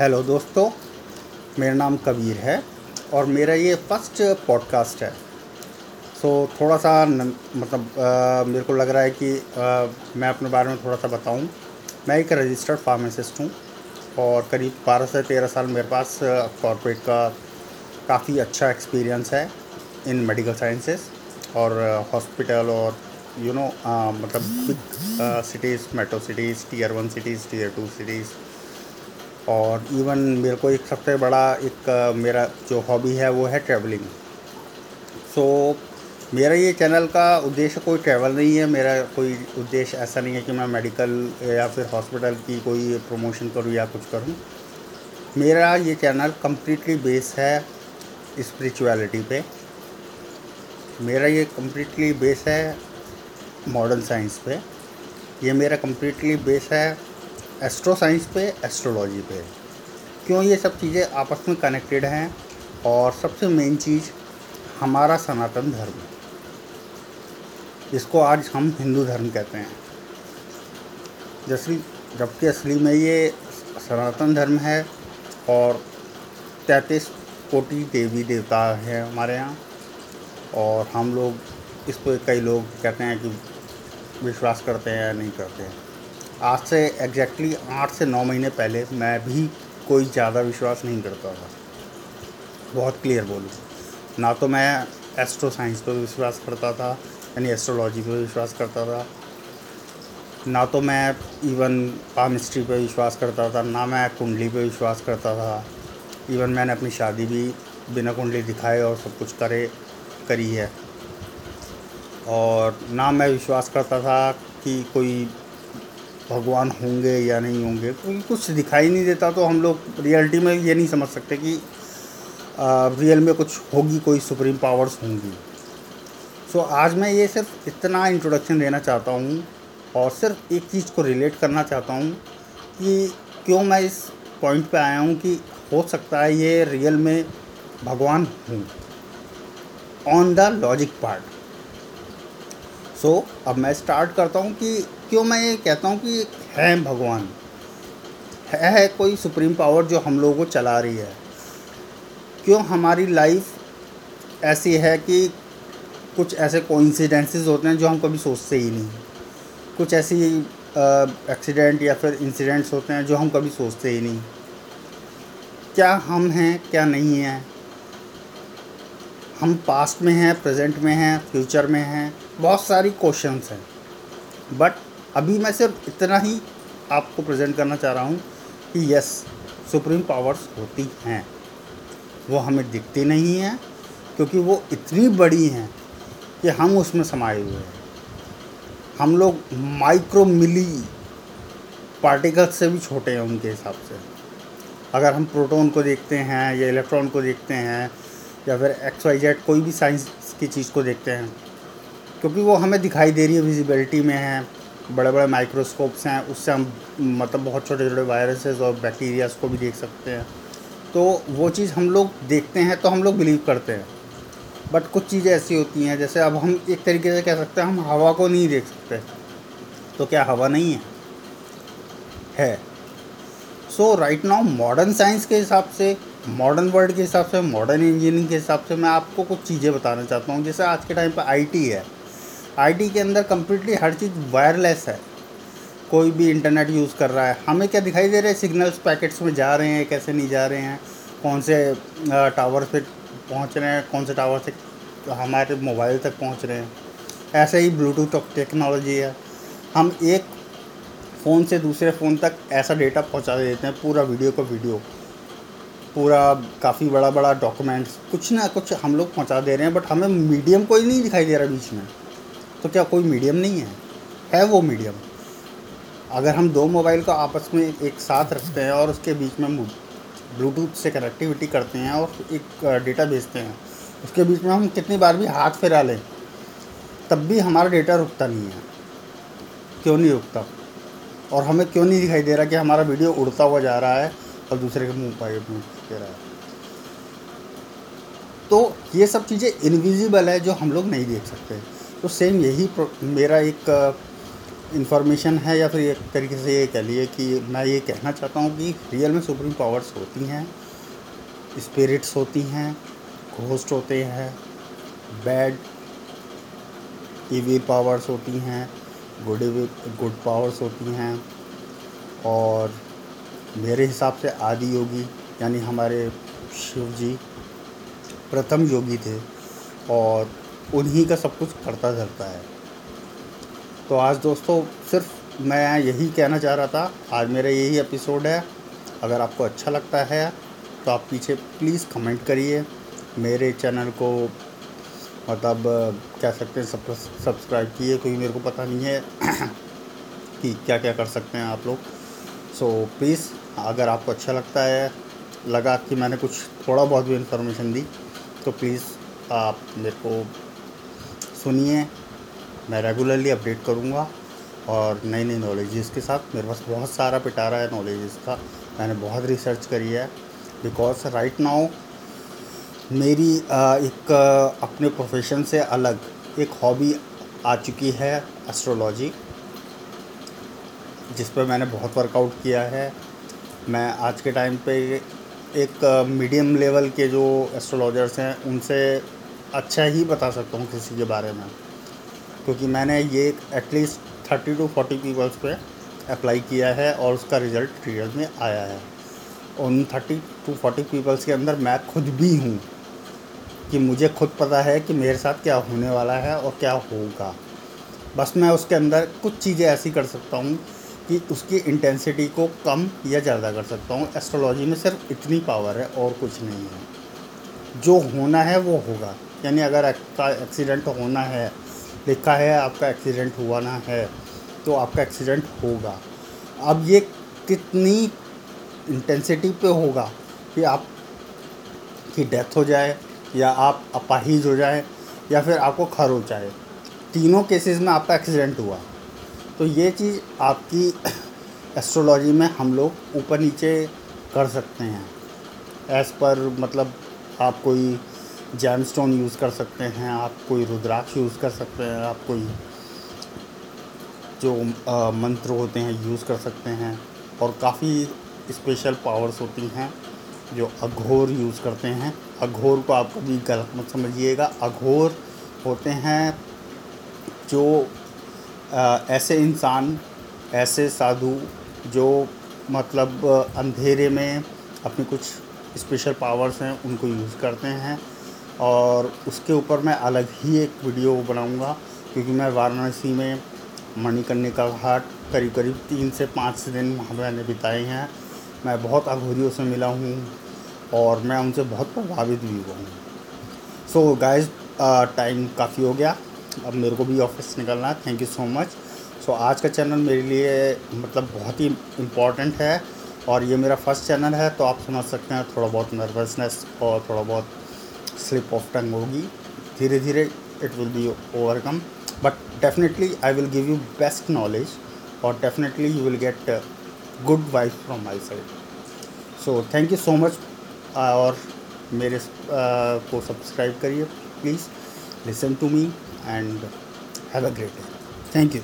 Hello दोस्तों मेरा नाम कबीर है और मेरा ये फ़र्स्ट पॉडकास्ट है। सो so, थोड़ा सा न, मतलब आ, मेरे को लग रहा है कि आ, मैं अपने बारे में थोड़ा सा बताऊँ। मैं एक रजिस्टर्ड फार्मासिस्ट हूँ और करीब बारह से तेरह साल मेरे पास कॉरपोरेट का काफ़ी अच्छा एक्सपीरियंस है इन मेडिकल साइंसेस और हॉस्पिटल और यू you नो know, मतलब big cities metro cities tier one cities tier two cities और इवन मेरे को एक सबसे बड़ा एक मेरा जो हॉबी है वो है ट्रैवलिंग सो so, मेरा ये चैनल का उद्देश्य कोई ट्रैवल नहीं है. मेरा कोई उद्देश्य ऐसा नहीं है कि मैं मेडिकल या फिर हॉस्पिटल की कोई प्रमोशन करूँ या कुछ करूँ. मेरा ये चैनल कम्प्लीटली बेस है स्पिरिचुअलिटी पे. मेरा ये कम्प्लीटली बेस है मॉडर्न साइंस पे. ये मेरा कम्प्लीटली बेस है एस्ट्रो साइंस पे, एस्ट्रोलॉजी पे। क्यों ये सब चीज़ें आपस में कनेक्टेड हैं? और सबसे मेन चीज़ हमारा सनातन धर्म। इसको आज हम हिंदू धर्म कहते हैं। जैसे जबकि असली में ये सनातन धर्म है और तैंतीस कोटि देवी देवता हैं हमारे यहाँ। और हम लोग इस पर कई लोग कहते हैं कि विश्वास करते हैं या नहीं करते हैं। आज से एग्जैक्टली आठ से नौ महीने पहले मैं भी कोई ज़्यादा विश्वास नहीं करता था। बहुत क्लियर बोलूँ। ना तो मैं एस्ट्रो साइंस पर विश्वास करता था, यानी एस्ट्रोलॉजी पर विश्वास करता था। ना तो मैं इवन पामिस्ट्री पर विश्वास करता था, ना मैं कुंडली पर विश्वास करता था। इवन मैंने अपनी शादी भी बिना कुंडली दिखाए और सब कुछ करे, करी है। और ना मैं विश्वास करता था कि कोई भगवान होंगे या नहीं होंगे क्योंकि कुछ दिखाई नहीं देता तो हम लोग रियलिटी में ये नहीं समझ सकते कि रियल में कुछ होगी कोई सुप्रीम पावर्स होंगी। सो so, आज मैं ये सिर्फ़ इतना इंट्रोडक्शन देना चाहता हूँ और सिर्फ़ एक चीज़ को रिलेट करना चाहता हूँ कि क्यों मैं इस पॉइंट पे आया हूँ कि हो सकता है ये रियल में भगवान हूँ। On the logic part so अब मैं स्टार्ट करता हूँ कि क्यों मैं ये कहता हूँ कि है भगवान। है, है कोई सुप्रीम पावर जो हम लोगों को चला रही है। क्यों हमारी लाइफ ऐसी है कि कुछ ऐसे कोइंसिडेंसेस होते हैं जो हम कभी सोचते ही नहीं। कुछ ऐसी एक्सीडेंट या फिर इंसिडेंट्स होते हैं जो हम कभी सोचते ही नहीं। क्या हम हैं क्या नहीं हैं? हम पास्ट में हैं प्रेजेंट में हैं फ्यूचर में हैं बहुत सारी क्वेश्चंस हैं। बट अभी मैं सिर्फ़ इतना ही आपको प्रेजेंट करना चाह रहा हूँ कि यस सुप्रीम पावर्स होती हैं। वो हमें दिखती नहीं हैं, क्योंकि वो इतनी बड़ी हैं कि हम उसमें समाये हुए हैं। हम लोग माइक्रो मिली पार्टिकल्स से भी छोटे हैं उनके हिसाब से। अगर हम प्रोटॉन को देखते हैं या इलेक्ट्रॉन को देखते हैं या फिर एक्स वाई जेड कोई भी साइंस की चीज़ को देखते हैं, क्योंकि वो हमें दिखाई दे रही है विजिबिलिटी में है। बड़े बड़े माइक्रोस्कोप्स हैं, उससे हम मतलब बहुत छोटे छोटे वायरसेस और बैक्टीरियाज को भी देख सकते हैं। तो वो चीज़ हम लोग देखते हैं तो हम लोग बिलीव करते हैं। बट कुछ चीज़ें ऐसी होती हैं, जैसे अब हम एक तरीके से कह सकते हैं, हम हवा को नहीं देख सकते। तो क्या हवा नहीं है? है। So right now modern science के हिसाब से मॉडर्न वर्ल्ड के हिसाब से मॉडर्न इंजीनियरिंग के हिसाब से मैं आपको कुछ चीज़ें बताना चाहता हूँ। जैसे आज के टाइम पर आईटी है। आईटी के अंदर कम्प्लीटली हर चीज़ वायरलेस है। कोई भी इंटरनेट यूज़ कर रहा है। हमें क्या दिखाई दे रहे हैं? सिग्नल्स पैकेट्स में जा रहे हैं, कैसे नहीं जा रहे हैं? कौन से टावर पे पहुँच रहे हैं? कौन से टावर से हमारे मोबाइल तक पहुँच रहे हैं? ऐसे ही ब्लूटूथ टेक्नोलॉजी है। हम एक फ़ोन से दूसरे फ़ोन तक ऐसा डेटा पहुँचा देते हैं, पूरा वीडियो का वीडियो पूरा काफ़ी बड़ा बड़ा डॉक्यूमेंट्स कुछ ना कुछ हम लोग पहुँचा दे रहे हैं बट हमें मीडियम कोई नहीं दिखाई दे रहा बीच में। तो क्या कोई मीडियम नहीं है? है वो मीडियम अगर हम दो मोबाइल को आपस में एक साथ रखते हैं और उसके बीच में ब्लूटूथ से कनेक्टिविटी करते हैं और एक डेटा भेजते हैं, उसके बीच में हम कितनी बार भी हाथ फिरा लें, तब भी हमारा डेटा रुकता नहीं है। क्यों नहीं रुकता? और हमें क्यों नहीं दिखाई दे रहा कि हमारा वीडियो उड़ता हुआ जा रहा है और दूसरे के मुँह पर मुँह दे रहा है? तो ये सब चीज़ें इनविजिबल है जो हम लोग नहीं देख सकते। तो सेम यही मेरा एक इंफॉर्मेशन है या फिर एक तरीके से ये कह लिए कि मैं ये कहना चाहता हूँ कि रियल में सुप्रीम पावर्स होती हैं स्पिरिट्स होती हैं घोस्ट होते हैं बैड ईवी पावर्स होती हैं गुड गुड पावर्स होती हैं और मेरे हिसाब से आदि योगी यानी हमारे शिव जी प्रथम योगी थे और उन्हीं का सब कुछ करता धरता है। तो आज दोस्तों सिर्फ़ मैं यही कहना चाह रहा था आज मेरा यही एपिसोड है। अगर आपको अच्छा लगता है तो आप पीछे प्लीज़ कमेंट करिए। मेरे चैनल को मतलब कह सकते हैं सब्सक्राइब किए क्योंकि मेरे को पता नहीं है कि क्या क्या कर सकते हैं आप लोग। सो so, प्लीज़ अगर आपको अच्छा लगता है लगा कि मैंने कुछ थोड़ा बहुत भी इन्फॉर्मेशन दी तो प्लीज़ आप मेरे को सुनिए, मैं रेगुलरली अपडेट करूँगा और नई नई नॉलेजेस के साथ मेरे पास बहुत सारा पिटारा है नॉलेजेस का। मैंने बहुत रिसर्च करी है बिकॉज़ राइट नाउ मेरी एक अपने प्रोफेशन से अलग एक हॉबी आ चुकी है एस्ट्रोलॉजी जिस पर मैंने बहुत वर्कआउट किया है। मैं आज के टाइम पे एक मीडियम लेवल के जो एस्ट्रोलॉजर्स हैं, उनसे अच्छा ही बता सकता हूँ किसी के बारे में। क्योंकि मैंने ये at least thirty to forty peoples पे अप्लाई किया है और उसका रिज़ल्ट रियल में आया है। उन थर्टी टू फोर्टी पीपल्स के अंदर मैं खुद भी हूँ कि मुझे खुद पता है कि मेरे साथ क्या होने वाला है और क्या होगा। बस मैं उसके अंदर कुछ चीज़ें ऐसी कर सकता हूँ कि उसकी इंटेंसिटी को कम या ज़्यादा कर सकता हूँ। एस्ट्रोलॉजी में सिर्फ़ इतनी पावर है और कुछ नहीं है। जो होना है वो होगा। यानी अगर आपका एक्सीडेंट होना है, लिखा है आपका एक्सीडेंट हुआ ना है तो आपका एक्सीडेंट होगा। अब ये कितनी इंटेंसिटी पे होगा कि आप, की डेथ हो जाए, या आप अपाहिज हो जाए, या फिर आपको खर हो जाए। तीनों केसेस में आपका एक्सीडेंट हुआ। तो ये चीज़ आपकी एस्ट्रोलॉजी में हम लोग ऊपर नीचे कर सकते हैं। एज़ पर मतलब आप कोई जैम स्टोन यूज़ कर सकते हैं, आप कोई रुद्राक्ष यूज़ कर सकते हैं, आप कोई जो मंत्र होते हैं यूज़ कर सकते हैं और काफ़ी स्पेशल पावर्स होती हैं जो अघोर यूज़ करते हैं। अघोर को आप कभी गलत मत समझिएगा। अघोर होते हैं जो ऐसे इंसान, ऐसे साधु जो मतलब अंधेरे में अपने कुछ स्पेशल पावर्स हैं, उनको यूज़ करते हैं। और उसके ऊपर मैं अलग ही एक वीडियो बनाऊँगा, क्योंकि मैं वाराणसी में मणिकर्णिका घाट करीब करीब तीन से पाँच दिन वहाँ मैंने बिताए हैं। मैं बहुत अघोरियों से मिला हूँ और मैं उनसे बहुत प्रभावित भी हुआ हूँ। सो गाइस टाइम काफ़ी हो गया। अब मेरे को भी ऑफ़िस निकलना है। Thank you so much so आज का चैनल मेरे लिए मतलब बहुत ही इंपॉर्टेंट है और ये मेरा फ़र्स्ट चैनल है तो आप समझ सकते हैं थोड़ा बहुत नर्वसनेस और थोड़ा बहुत स्लिप ऑफ़ टंग होगी। धीरे धीरे it will be overcome but definitely I will give you best knowledge और definitely you will get good wife from my side so thank you so much और मेरे को सब्सक्राइब करिए please listen to me and have a great day thank you